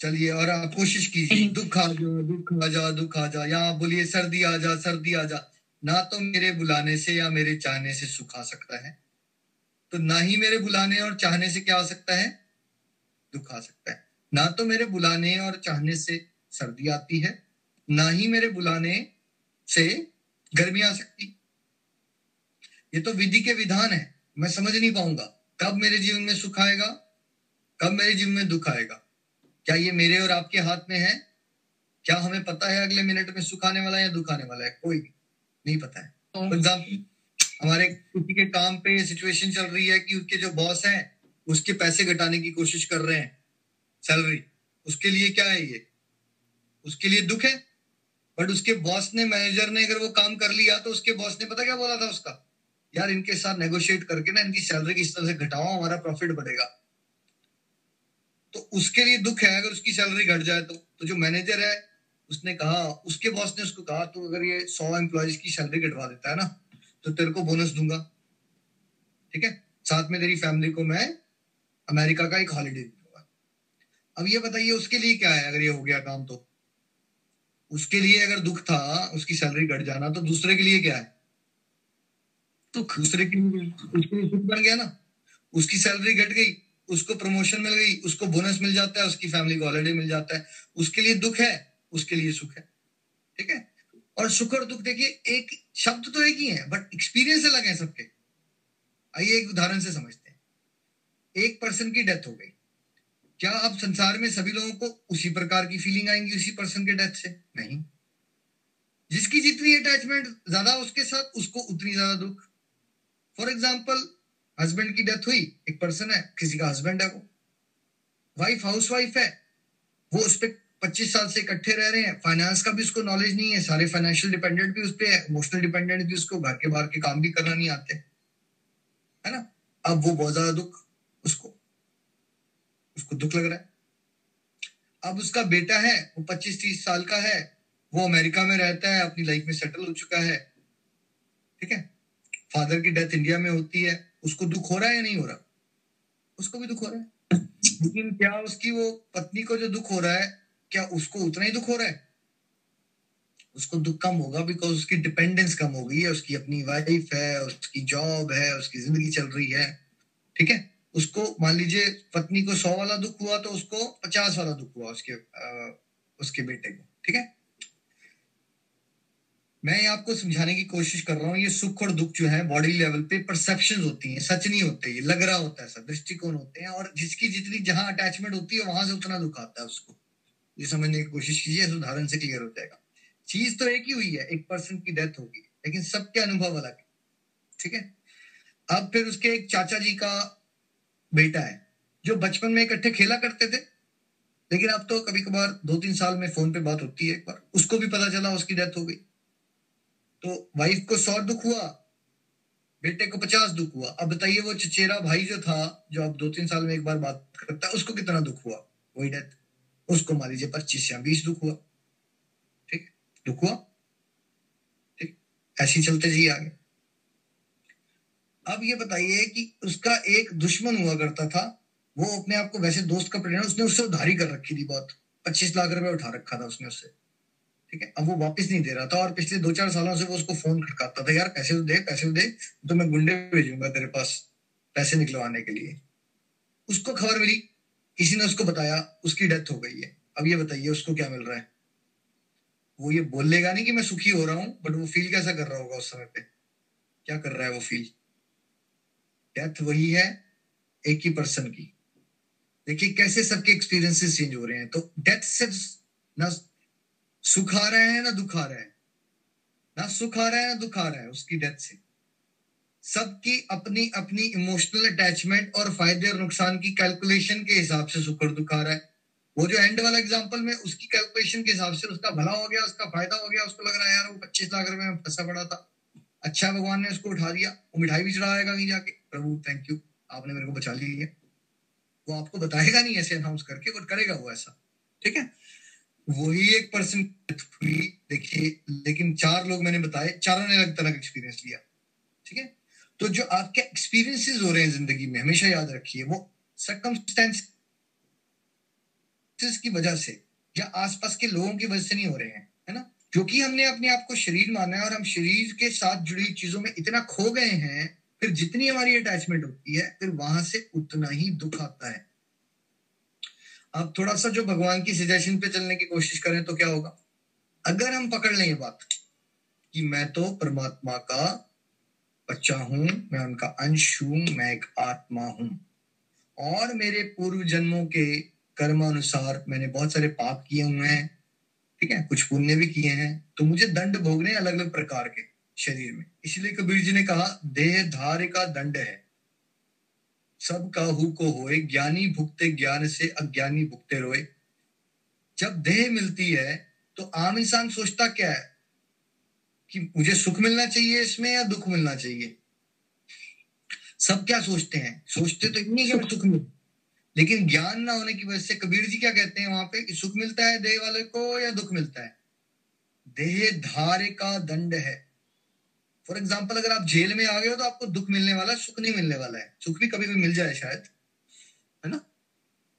चलिए और आप कोशिश कीजिए दुख आ जा दुख आ जा दुख आ जा। यहाँ बोलिए सर्दी आ जा सर्दी आ जा। ना तो मेरे बुलाने से या मेरे चाहने से सुख आ सकता है। तो ना ही मेरे बुलाने और चाहने से क्या आ सकता है? दुख आ सकता है। ना तो मेरे बुलाने और चाहने से सर्दी आती है ना ही मेरे बुलाने से गर्मी आ सकती। ये तो विधि के विधान है। मैं समझ नहीं पाऊँगा। कब मेरे जीवन में सुख आएगा? कब मेरे जीवन में दुख आएगा? क्या ये मेरे और आपके हाथ में है? क्या हमें पता है अगले मिनट में सुख आने वाला है या दुख आने वाला है? कोई भी नहीं पता है। फॉर एग्ज़ाम्पल हमारे किसी के काम पे सिचुएशन चल रही है कि उसके जो बॉस है उसके पैसे घटाने की कोशिश कर रहे हैं सैलरी उसके लिए क्या है ये? उसके लिए दुख है? बट उसके बॉस ने मैनेजर ने अगर वो काम कर लिया तो उसके बॉस ने पता क्या बोला था उसका? यार इनके साथ नेगोशिएट करके ना इनकी सैलरी किस तरह से घटाओ हमारा प्रॉफिट बढ़ेगा। तो उसके लिए दुख है अगर उसकी सैलरी घट जाए तो। तो जो मैनेजर है उसने कहा उसके बॉस ने उसको कहा तो अगर ये सौ एम्प्लॉयज़ की सैलरी घटवा देता है ना तो तेरे को बोनस दूँगा। ठीक है? साथ में तेरी फैमिली को मैं अमेरिका का एक हॉलीडे दूँगा। अब ये बताइए उसके लिए क्या है अगर ये हो गया काम तो? उसके लिए अगर दुख था उसकी सैलरी घट जाना तो दूसरे के लिए क्या है? दुख। दूसरे के लिए उसके लिए सुख बन गया ना। उसकी सैलरी घट गई। उसको प्रमोशन मिल गई, उसको बोनस मिल जाता है, उसकी फैमिली को हॉलीडे मिल जाता है। उसके लिए दुख है, उसके लिए सुख है। ठीक है? और सुख और दुख देखिए, एक शब्द तो एक ही है बट एक्सपीरियंस अलग है सबके। आइए एक उदाहरण से समझते हैं। एक पर्सन की डेथ हो गई। क्या अब संसार में सभी लोगों को उसी प्रकार की फीलिंग आएँगी उसी पर्सन के डेथ से? नहीं। जिसकी जितनी अटैचमेंट ज़्यादा उसके साथ, उसको उतनी ज़्यादा दुख। फॉर एग्ज़ाम्पल हस्बैंड की डेथ हुई, एक पर्सन है, किसी का हस्बैंड है वो। वाइफ हाउस वाइफ है, वो उस पर पच्चीस साल से इकट्ठे रह रहे हैं। फाइनेंस का भी उसको नॉलेज नहीं है, सारे फाइनेंशियल डिपेंडेंट भी उस पर है इमोशनल डिपेंडेंट भी उसको, घर के बाहर के काम भी करना नहीं आते। है ना? अब वो बहुत ज़्यादा दुख, उसको उसको दुख लग रहा है। अब उसका बेटा है, वो पच्चीस तीस साल का है, वो अमेरिका में रहता है, अपनी लाइफ में सेटल हो चुका है। ठीक है? फादर की डेथ इंडिया में होती है। उसको दुख हो रहा है या नहीं हो रहा? उसको भी दुख हो रहा है। लेकिन क्या उसकी वो पत्नी को जो दुख हो रहा है क्या उसको उतना ही दुख हो रहा है? उसको दुख कम होगा बिकॉज़ उसकी डिपेंडेंस कम हो गई है उसकी अपनी वाइफ है उसकी जॉब है उसकी ज़िंदगी चल रही है। ठीक है? उसको मान लीजिए पत्नी को सौ वाला दुख हुआ तो उसको पचास वाला दुख हुआ उसके आ, उसके बेटे को। ठीक है? मैं आपको समझाने की कोशिश कर रहा हूँ, ये सुख और दुख जो है बॉडी लेवल पे परसेप्शन होती है, सच नहीं होते, ये लग रहा होता है सब दृष्टिकोण होते हैं, और जिसकी जितनी जहाँ अटैचमेंट होती है, वहाँ से उतना दुख आता है उसको। ये समझने की कोशिश कीजिए, इस उदाहरण से क्लियर हो जाएगा। चीज़ तो एक ही हुई है, एक पर्सन की डेथ होगी, लेकिन सबके अनुभव अलग है, ठीक है? अब फिर उसके एक चाचा जी का बेटा है, जो बचपन में इकट्ठे खेला करते थे, लेकिन अब तो कभी कभार दो तीन साल में फ़ोन पे बात होती है, एक बार, उसको भी पता चला उसकी डेथ हो गई। तो वाइफ को सौ दुख हुआ, बेटे को पचास दुख हुआ। अब बताइए वो चचेरा भाई जो था, जो अब दो तीन साल में एक बार बात करता है, उसको कितना दुख हुआ? वही डेथ उसको मान लीजिए पच्चीस या बीस दुख हुआ। ठीक? दुख हुआ? ठीक? ऐसे चलते जाइए आगे। अब ये बताइए कि उसका एक दुश्मन हुआ करता था, वो अपने आप को वैसे दोस्त का परिणाम उसने उससे उधारी कर रखी थी बहुत। पच्चीस लाख रुपए उठा रखा था उसने उससे ठीक है? अब वो वापस नहीं दे रहा था और पिछले दो चार सालों से वो उसको फ़ोन खड़काता था, यार, पैसे तो दे, पैसे तो दे तो मैं गुंडे भेजूँगा तेरे पास पैसे निकलवाने के लिए। उसको खबर मिली। किसी ने उसको बताया, उसकी डेथ हो गई है। अब ये बताइए, उसको क्या मिल रहा है? वो ये बोलेगा नहीं कि मैं सुखी हो रहा हूँ बट वो फील कैसा कर रहा होगा उस समय पे? क्या कर रहा है वो फील डेथ वही है, एक ही पर्सन की। देखिए, कैसे सबके एक्सपीरियंसेस चेंज हो रहे हैं। तो डेथ सिर्फ़ ना सुख रहा है ना दुख रहा है? ना सुख रहा है ना दुख रहा है उसकी डेथ से। सबकी अपनी अपनी इमोशनल अटैचमेंट और फ़ायदे और नुकसान की कैलकुलेशन के हिसाब से सुख और दुख आ रहा है। वो जो एंड वाला एग्ज़ाम्पल में उसकी कैलकुलेशन के हिसाब से उसका भला हो गया, उसका फ़ायदा हो गया, उसको लग रहा है, यार, वो पच्चीस लाख रुपए में फंसा पड़ा था। अच्छा भगवान ने उसको उठा दिया। वो मिठाई भी चढ़ाएगा कहीं जाके। प्रभु थैंक यू आपने मेरे को बचा लिया वो आपको बताएगा नहीं ऐसे अनाउंस करके बट करेगा वो ऐसा। ठीक है? वही एक पर्सन हुई, देखिए, लेकिन चार लोग मैंने बताए, चारों ने अलग तरह का एक्सपीरियंस लिया, ठीक है? तो जो आपके एक्सपीरियंसेस हो रहे हैं ज़िंदगी में, हमेशा याद रखिए, वो सर्कमस्टेंस की वजह से या आसपास के लोगों की वजह से नहीं हो रहे हैं, है ना? क्योंकि हमने अपने आप को शरीर माना है और हम शरीर के साथ जुड़ी चीज़ों में इतना खो गए हैं, फिर जितनी हमारी अटैचमेंट होती है, फिर वहाँ से उतना ही दुख आता है। अब थोड़ा सा जो भगवान की सजेशन पे चलने की कोशिश करें तो क्या होगा? अगर हम पकड़ लें ये बात कि मैं तो परमात्मा का बच्चा हूँ, मैं उनका अंश हूँ, मैं एक आत्मा हूँ। और मेरे पूर्व जन्मों के कर्म अनुसार मैंने बहुत सारे पाप किए हुए हैं, ठीक है? कुछ पुण्य भी किए हैं तो मुझे दंड भोगने अलग अलग प्रकार के शरीर में। इसलिए कबीर जी ने कहा, देह धार का दंड है। सब काहू को होए ज्ञानी भुगते ज्ञान से अज्ञानी भुगते रोए। जब देह मिलती है तो आम इंसान सोचता क्या है? कि मुझे सुख मिलना चाहिए इसमें या दुख मिलना चाहिए? सब क्या सोचते हैं? सोचते तो इतनी कि सुख। मिल। लेकिन ज्ञान ना होने की वजह से कबीर जी क्या कहते हैं वहाँ पे? कि सुख मिलता है देह वाले को या दुख मिलता है? देह धारे का दंड है। फॉर एग्ज़ाम्पल अगर आप जेल में आ गए हो तो आपको दुख मिलने वाला, सुख नहीं मिलने वाला है। सुख भी कभी भी मिल जाए शायद, है ना?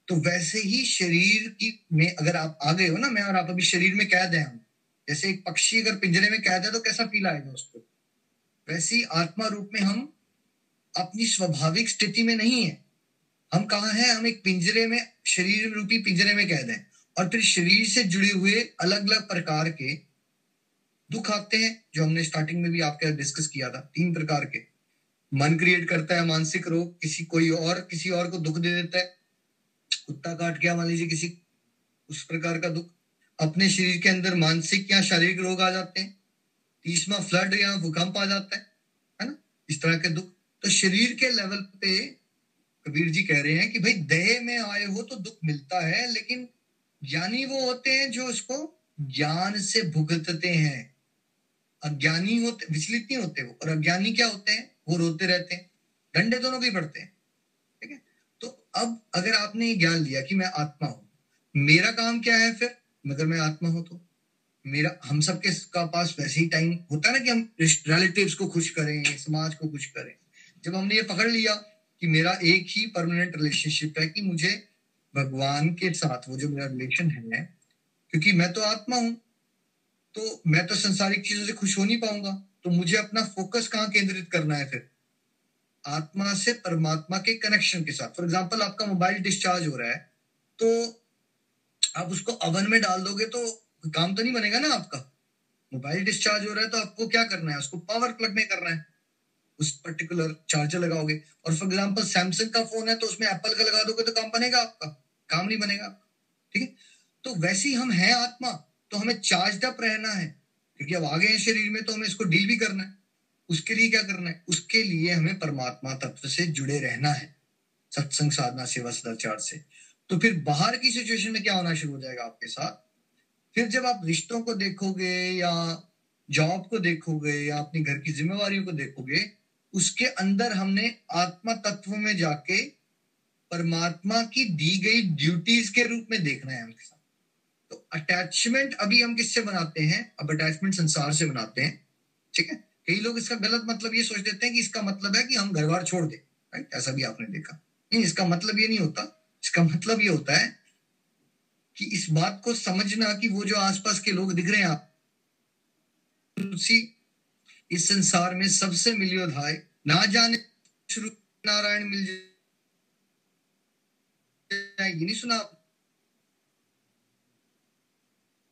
तो वैसे ही शरीर की में अगर आप आ गए हो ना, मैं और आप अभी शरीर में कैद है हम। जैसे एक पक्षी अगर पिंजरे में कैद है तो कैसा फील आएगा उसको? वैसे ही आत्मा रूप में हम अपनी स्वाभाविक स्थिति में नहीं है। हम कहा है? हम एक पिंजरे में, शरीर रूपी पिंजरे में कैद हैं। और फिर शरीर से जुड़े हुए अलग अलग प्रकार के दुख आते हैं, जो हमने स्टार्टिंग में भी आपके डिस्कस किया था, तीन प्रकार के। मन क्रिएट करता है मानसिक रोग, किसी कोई और, किसी और को दुख दे देता है। कुत्ता काट गया मान लीजिए किसी, उस प्रकार का दुख। अपने शरीर के अंदर मानसिक या शारीरिक रोग आ जाते हैं। तीसवा फ्लड या भूकंप आ जाता है है ना? इस तरह के दुख। तो शरीर के लेवल पे कबीर जी कह रहे हैं कि भाई, देह में आए हो तो दुख मिलता है, लेकिन ज्ञानी वो होते हैं जो उसको ज्ञान से भुगतते हैं। अज्ञानी होते, विचलित नहीं होते वो। और अज्ञानी क्या होते हैं? वो रोते रहते हैं। डंडे दोनों भी पड़ते हैं। ठीक है? तो अब अगर आपने ये ज्ञान लिया कि मैं आत्मा हूँ, मेरा काम क्या है फिर? अगर मैं आत्मा हूँ तो? मेरा, हम सबके का पास वैसे ही टाइम होता है ना कि हम रिलेटिव्स को खुश करें, समाज को खुश करें। जब हमने ये पकड़ लिया कि मेरा एक ही परमानेंट रिलेशनशिप है कि मुझे भगवान के साथ वो जो मेरा रिलेशन है, क्योंकि मैं तो आत्मा हूँ तो मैं तो संसारिक चीज़ों से खुश हो नहीं पाऊँगा। तो मुझे अपना फोकस कहाँ केंद्रित करना है फिर? आत्मा से परमात्मा के कनेक्शन के साथ। फॉर एग्ज़ाम्पल आपका मोबाइल डिस्चार्ज हो रहा है तो आप उसको अवन में डाल दोगे तो काम तो नहीं बनेगा ना आपका। मोबाइल डिस्चार्ज हो रहा है तो आपको क्या करना है? उसको पावर प्लग में करना है। उस पर्टिकुलर चार्जर लगाओगे। और फॉर एग्ज़ाम्पल सैमसंग का फ़ोन है तो उसमें एप्पल का लगा दोगे तो काम बनेगा आपका। काम नहीं बनेगा ठीक है? तो वैसे हम हैं आत्मा। तो हमें चार्ज अप रहना है। क्योंकि अब आ गए हैं शरीर में तो हमें इसको डील भी करना है। उसके लिए क्या करना है? उसके लिए हमें परमात्मा तत्व से जुड़े रहना है। सत्संग साधना, सेवा, सदाचार से। तो फिर बाहर की सिचुएशन में क्या होना शुरू हो जाएगा आपके साथ? फिर जब आप रिश्तों को देखोगे या जॉब को देखोगे या अपनी घर की जिम्मेवारियों को देखोगे, उसके अंदर हमने आत्मा तत्व में जाके परमात्मा की दी गई ड्यूटीज़ के रूप में देखना है उनके साथ। तो अटैचमेंट अभी हम किससे बनाते हैं? अब अटैचमेंट संसार से बनाते हैं। ठीक है? कई लोग इसका गलत मतलब ये सोच देते हैं कि इसका मतलब है कि हम घर बार छोड़ दें। राइट ऐसा भी आपने देखा। नहीं, इसका मतलब ये नहीं होता। इसका मतलब ये होता है कि इस बात को समझना कि वो जो आसपास के लोग दिख रहे हैं आप इस संसार में सबसे मिलियो धाय ना जाने शुरू नारायण मिल जाए, ये नहीं सुना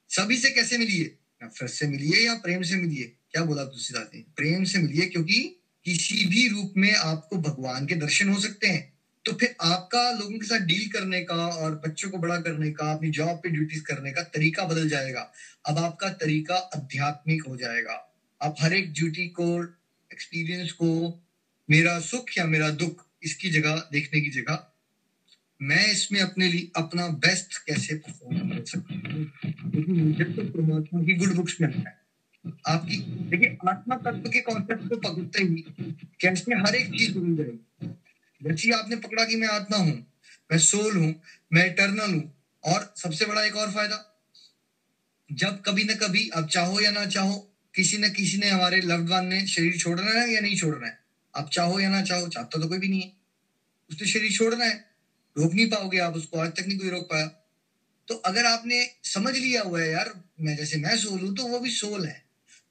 सभी से कैसे मिलिए? नफरत से मिलिए या प्रेम से मिलिए? क्या बोला तुलसीदास ने? प्रेम से मिलिए क्योंकि किसी भी रूप में आपको भगवान के दर्शन हो सकते हैं। तो फिर आपका लोगों के साथ डील करने का और बच्चों को बड़ा करने का, अपनी जॉब पे ड्यूटीज़ करने का तरीका बदल जाएगा। अब आपका तरीका आध्यात्मिक हो जाएगा। आप हर एक ड्यूटी को एक्सपीरियंस को, मेरा सुख या मेरा दुख, इसकी जगह देखने की जगह मैं इसमें अपने लिए अपना बेस्ट कैसे परफॉर्म कर सकता हूँ? तो परमात्मा की गुड बुक्स में है। आपकी, देखिए, आत्मा तत्व के कॉन्सेप्ट को पकड़ते ही कैसे हर एक चीज़ बदल जाएगी? जैसे आपने पकड़ा कि मैं आत्मा हूँ, मैं सोल हूँ, मैं इटर्नल हूँ, और सबसे बड़ा एक और फ़ायदा, जब कभी ना कभी, आप चाहो या ना चाहो, किसी न किसी ने हमारे लव्ड वन ने शरीर छोड़ना है या नहीं छोड़ना है? आप चाहो या ना चाहो, चाहता तो कोई भी नहीं है। उसने शरीर छोड़ना है। रोक नहीं पाओगे आप उसको आज तक नहीं कोई रोक पाया। तो अगर आपने समझ लिया हुआ है, यार, मैं जैसे मैं सोल हूँ तो वो भी सोल है।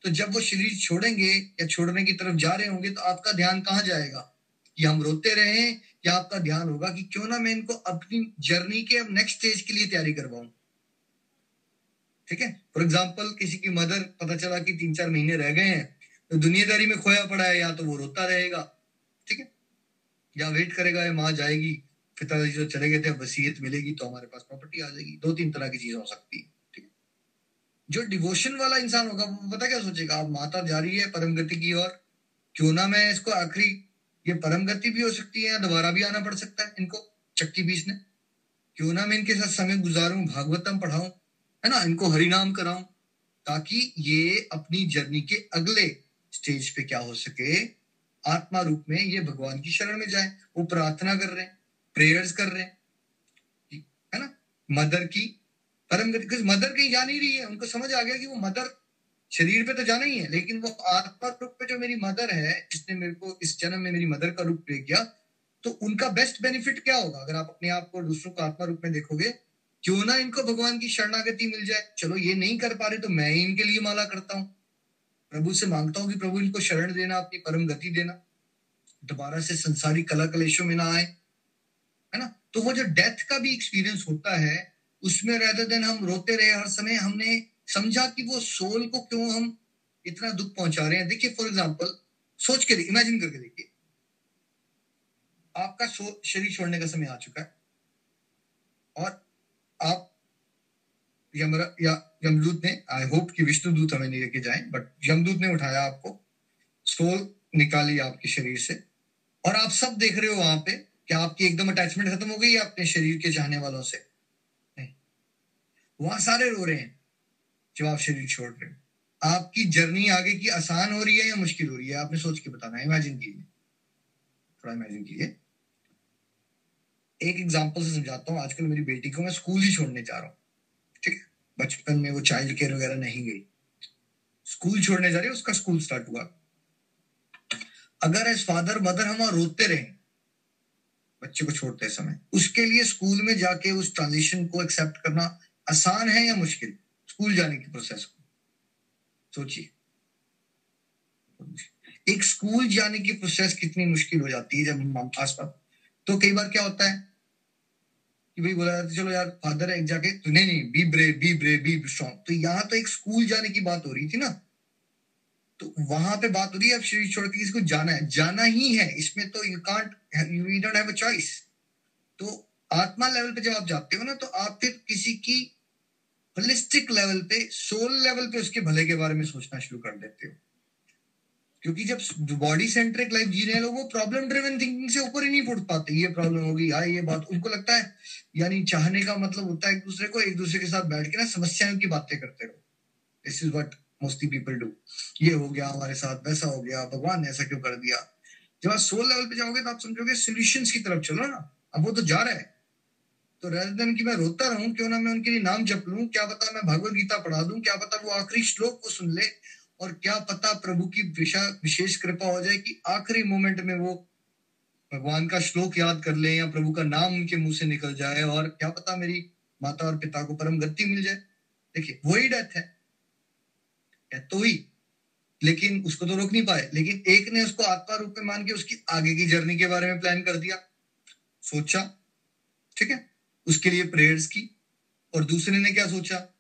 तो जब वो शरीर छोड़ेंगे या छोड़ने की तरफ़ जा रहे होंगे तो आपका ध्यान कहाँ जाएगा? कि हम रोते रहे या आपका ध्यान होगा कि क्यों ना मैं इनको अपनी जर्नी के अब नेक्स्ट स्टेज के लिए तैयारी करवाऊं? ठीक है? फॉर एग्ज़ाम्पल किसी की मदर पता चला कि तीन चार महीने रह गए हैं तो दुनियादारी में खोया पड़ा है, या तो वो रोता रहेगा। ठीक है? या वेट करेगा, या माँ जाएगी। पिताजी जो चले गए थे वसीयत मिलेगी तो हमारे पास प्रॉपर्टी आ जाएगी। दो तीन तरह की चीज़ हो सकती है जो डिवोशन वाला इंसान होगा, वो पता क्या सोचेगा? आप माता जा रही है परम गति की ओर, क्यों ना मैं इसको आखिरी, ये परम गति भी हो सकती है या दोबारा भी आना पड़ सकता है इनको, चक्की पीसने? क्यों ना मैं इनके साथ समय गुजारूं, भागवतम पढ़ाऊं, है ना? इनको हरिनाम कराऊं, ताकि ये अपनी जर्नी के अगले स्टेज पे क्या हो सके? आत्मा रूप में ये भगवान की शरण में जाए, वो प्रार्थना कर रहे हैं। प्रेयर्स कर रहे हैं। है ना? मदर की, परम गति मदर कहीं जा नहीं रही है। उनको समझ आ गया कि वो मदर शरीर पे तो जाना ही है, लेकिन वो आत्मा रूप में जो मेरी मदर है, जिसने मेरे को, इस जन्म में मेरी मदर का रूप ले किया तो उनका बेस्ट बेनिफिट क्या होगा? अगर आप अपने आप को दूसरों को आत्मा रूप में देखोगे, क्यों ना इनको भगवान की शरणागति मिल जाए? चलो, ये नहीं कर पा रहे तो मैं ही इनके लिए माला करता हूँ। प्रभु से माँगता हूँ कि प्रभु इनको शरण देना, अपनी परम गति देना। दोबारा से संसारी कला कलेशों में ना आए। है ना? तो वो जो डेथ का भी एक्सपीरियंस होता है, उसमें रेदर देन हम रोते रहे हर समय, हमने समझा कि वो सोल को क्यों हम इतना दुख पहुँचा रहे हैं। देखिए फॉर एग्ज़ाम्पल सोच के देखिए इमेजिन करके देखिए। आपका शरीर छोड़ने का समय आ चुका है। और आप यमदूत ने आई होप कि विष्णु दूत हमें नहीं लेके जाए बट यमदूत ने उठाया आपको। सोल निकाली आपके शरीर से। और आप सब देख रहे हो वहाँ पे क्या आपकी एकदम अटैचमेंट खत्म हो गई अपने शरीर के चाहने वालों से? नहीं। वहाँ सारे रो रहे हैं, जब आप शरीर छोड़ रहे हो। आपकी जर्नी आगे की आसान हो रही है या मुश्किल हो रही है? आपने सोच के बताना इमेजिन कीजिए। थोड़ा इमेजिन कीजिए। एक एग्ज़ाम्पल से समझाता हूँ। आजकल मेरी बेटी को मैं स्कूल ही छोड़ने जा रहा हूँ। ठीक है? बचपन में वो चाइल्ड केयर वगैरह नहीं गई। स्कूल छोड़ने जा रही है, उसका स्कूल स्टार्ट हुआ। अगर एज फादर मदर हम रोते रहे बच्चे को छोड़ते समय। उसके लिए स्कूल में जाके उस ट्रांजिशन को एक्सेप्ट करना आसान है या मुश्किल? स्कूल जाने की प्रोसेस को। सोचिए। एक स्कूल जाने की प्रोसेस कितनी मुश्किल हो जाती है जब हम आस पास तो कई बार क्या होता है कि भाई बोला जाता चलो यार फादर है एक जाके तो नहीं नहीं be brave be brave be strong तो यहाँ तो एक स्कूल जाने की बात हो रही थी ना। तो वहाँ पे बात हो रही है, अब शरीर छोड़ के किसको जाना है। जाना ही है। इसमें तो you can't you don't have a choice तो आत्मा लेवल पे जब आप जाते हो ना तो आप फिर किसी की होलिस्टिक लेवल पे सोल लेवल पे उसके भले के बारे में सोचना शुरू कर देते हो। क्योंकि जब बॉडी सेंट्रिक लाइफ जी रहे लोग, वो प्रॉब्लम ड्रिवन थिंकिंग से ऊपर ही नहीं उठ पाते। ये प्रॉब्लम होगी या ये बात उनको लगता है। यानी चाहने का मतलब होता है एक दूसरे को एक दूसरे के साथ बैठ के ना समस्याओं की बातें करते रहो। This is what mostly people do ये हो गया हमारे साथ, वैसा हो गया, भगवान ने ऐसा क्यों कर दिया? जब आप सोल लेवल पे जाओगे तो आप समझोगे सोल्यूशन की तरफ़ चलो ना। अब वो तो जा रहा है। तो रेदन की मैं रोता रहूँ, क्यों ना मैं उनके लिए नाम जप लूँ, क्या पता मैं भगवत गीता पढ़ा दूँ, क्या पता वो आखिरी श्लोक को सुन ले, और क्या पता प्रभु की विशेष कृपा हो जाए कि आखिरी मोमेंट में वो भगवान का श्लोक याद कर ले या प्रभु का नाम उनके मुँह से निकल जाए, और क्या पता मेरी माता और पिता को परम गति मिल जाए। देखिए, वही डेथ है। तो ही। लेकिन उसको तो रोक नहीं पाए। लेकिन एक ने उसको आत्मा रूप में मान के उसकी आगे की जर्नी के बारे में प्लान कर दिया। सोचा, ठीक है? उसके लिए प्रेयर्स की। और दूसरे ने क्या सोचा?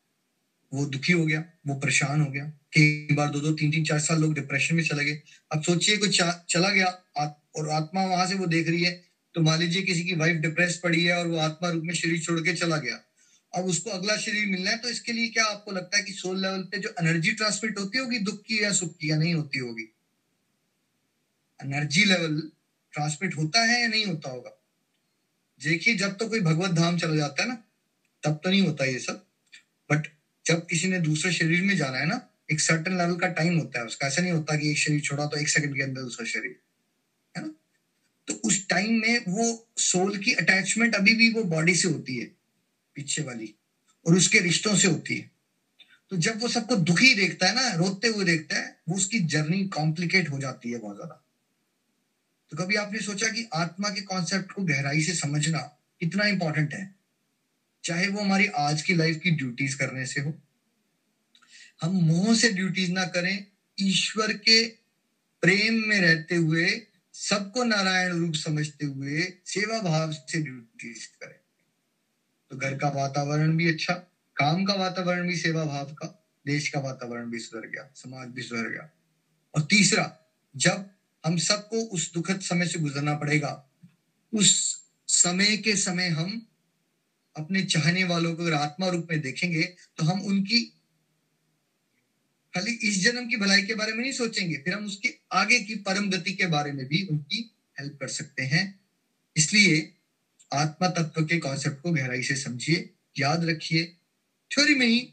वो दुखी हो गया, वो परेशान हो गया। कई बार दो दो, तीन तीन, चार, साल लोग डिप्रेशन में चले गए। अब सोचिए, कोई चला गया और आत्मा वहाँ से वो देख रही है तो मान लीजिए किसी की वाइफ डिप्रेस पड़ी है और वो आत्मा रूप में शरीर छोड़ के चला गया। अब उसको अगला शरीर मिलना है तो इसके लिए क्या आपको लगता है कि सोल लेवल पे जो एनर्जी ट्रांसमिट होती होगी, दुख की या सुख की, या नहीं होती होगी? एनर्जी लेवल ट्रांसमिट होता है या नहीं होता होगा? देखिए, जब तो कोई भगवत धाम चला जाता है ना, तब तो नहीं होता ये सब। बट जब किसी ने दूसरे शरीर में जाना है ना, एक सर्टन लेवल का टाइम होता है उसका। ऐसा नहीं होता कि एक शरीर छोड़ा तो एक सेकंड के अंदर दूसरा शरीर, है ना? तो उस टाइम में वो सोल की अटैचमेंट अभी भी वो बॉडी से होती है। पीछे वाली और उसके रिश्तों से होती है। तो जब वो सबको दुखी देखता है ना, रोते हुए देखता है, वो उसकी जर्नी कॉम्प्लिकेट हो जाती है बहुत ज़्यादा। तो कभी आपने सोचा कि आत्मा के कॉन्सेप्ट को गहराई से समझना कितना इंपॉर्टेंट है? चाहे वो हमारी आज की लाइफ की ड्यूटीज़ करने से हो। हम मोह से ड्यूटीज़ ना करें, ईश्वर के प्रेम में रहते हुए, सबको नारायण रूप समझते हुए, सेवा भाव से ड्यूटीज़ करें। तो घर का वातावरण भी अच्छा काम का वातावरण भी सेवा भाव का, देश का वातावरण भी सुधर गया, समाज भी सुधर गया। और तीसरा, जब हम सबको उस दुखद समय से गुजरना पड़ेगा, उस समय के समय हम अपने चाहने वालों को आत्मा रूप में देखेंगे तो हम उनकी खाली इस जन्म की भलाई के बारे में नहीं सोचेंगे, फिर हम उसके आगे की परम गति के बारे में भी उनकी हेल्प कर सकते हैं। इसलिए आत्मा तत्व के कॉन्सेप्ट को गहराई से समझिए, याद रखिए। थ्योरी में ही,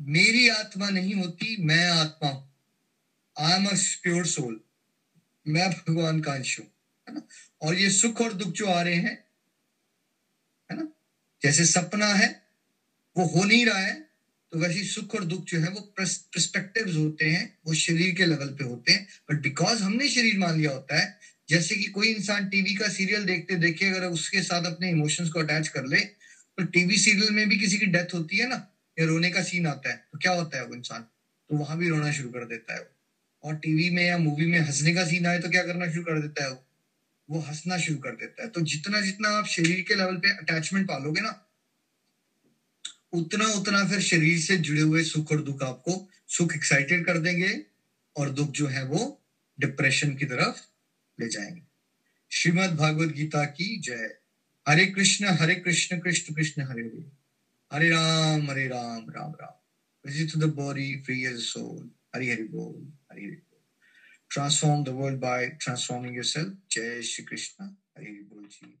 मेरी आत्मा नहीं होती, मैं आत्मा हूँ। I am a pure soul मैं भगवान का अंश हूँ, है ना? और ये सुख और दुख जो आ रहे हैं, है ना? जैसे सपना है, वो हो नहीं रहा है तो वैसे सुख और दुख जो है, वो प्रस्पेक्टिव होते हैं, वो शरीर के लेवल पे होते हैं। बट बिकॉज़ हमने शरीर मान लिया होता है जैसे कि कोई इंसान टीवी का सीरियल देखते देखे, अगर उसके साथ अपने इमोशंस को अटैच कर ले तो टीवी सीरियल में भी किसी की डेथ होती है ना, या रोने का सीन आता है तो क्या होता है वो इंसान? तो वहाँ भी रोना शुरू कर देता है और टीवी में या मूवी में हंसने का सीन आए तो क्या करना शुरू कर देता है वो? वो हंसना शुरू कर देता है। तो जितना जितना आप शरीर के लेवल पे अटैचमेंट पालोगे ना, उतना उतना फिर शरीर से जुड़े हुए सुख और दुख आपको, सुख एक्साइटेड कर देंगे, और दुख जो है वो डिप्रेशन की तरफ़ ले जाएँगे। श्रीमद भागवत गीता की जय। Hare Krishna Hare Krishna Krishna Krishna, Hare Hare. Hare Ram Hare Ram Ram Ram. Body free as soul Hari Hari बोल, Hari Hari transform the world by transforming yourself जय श्री कृष्ण। हरि हरि बोल जी।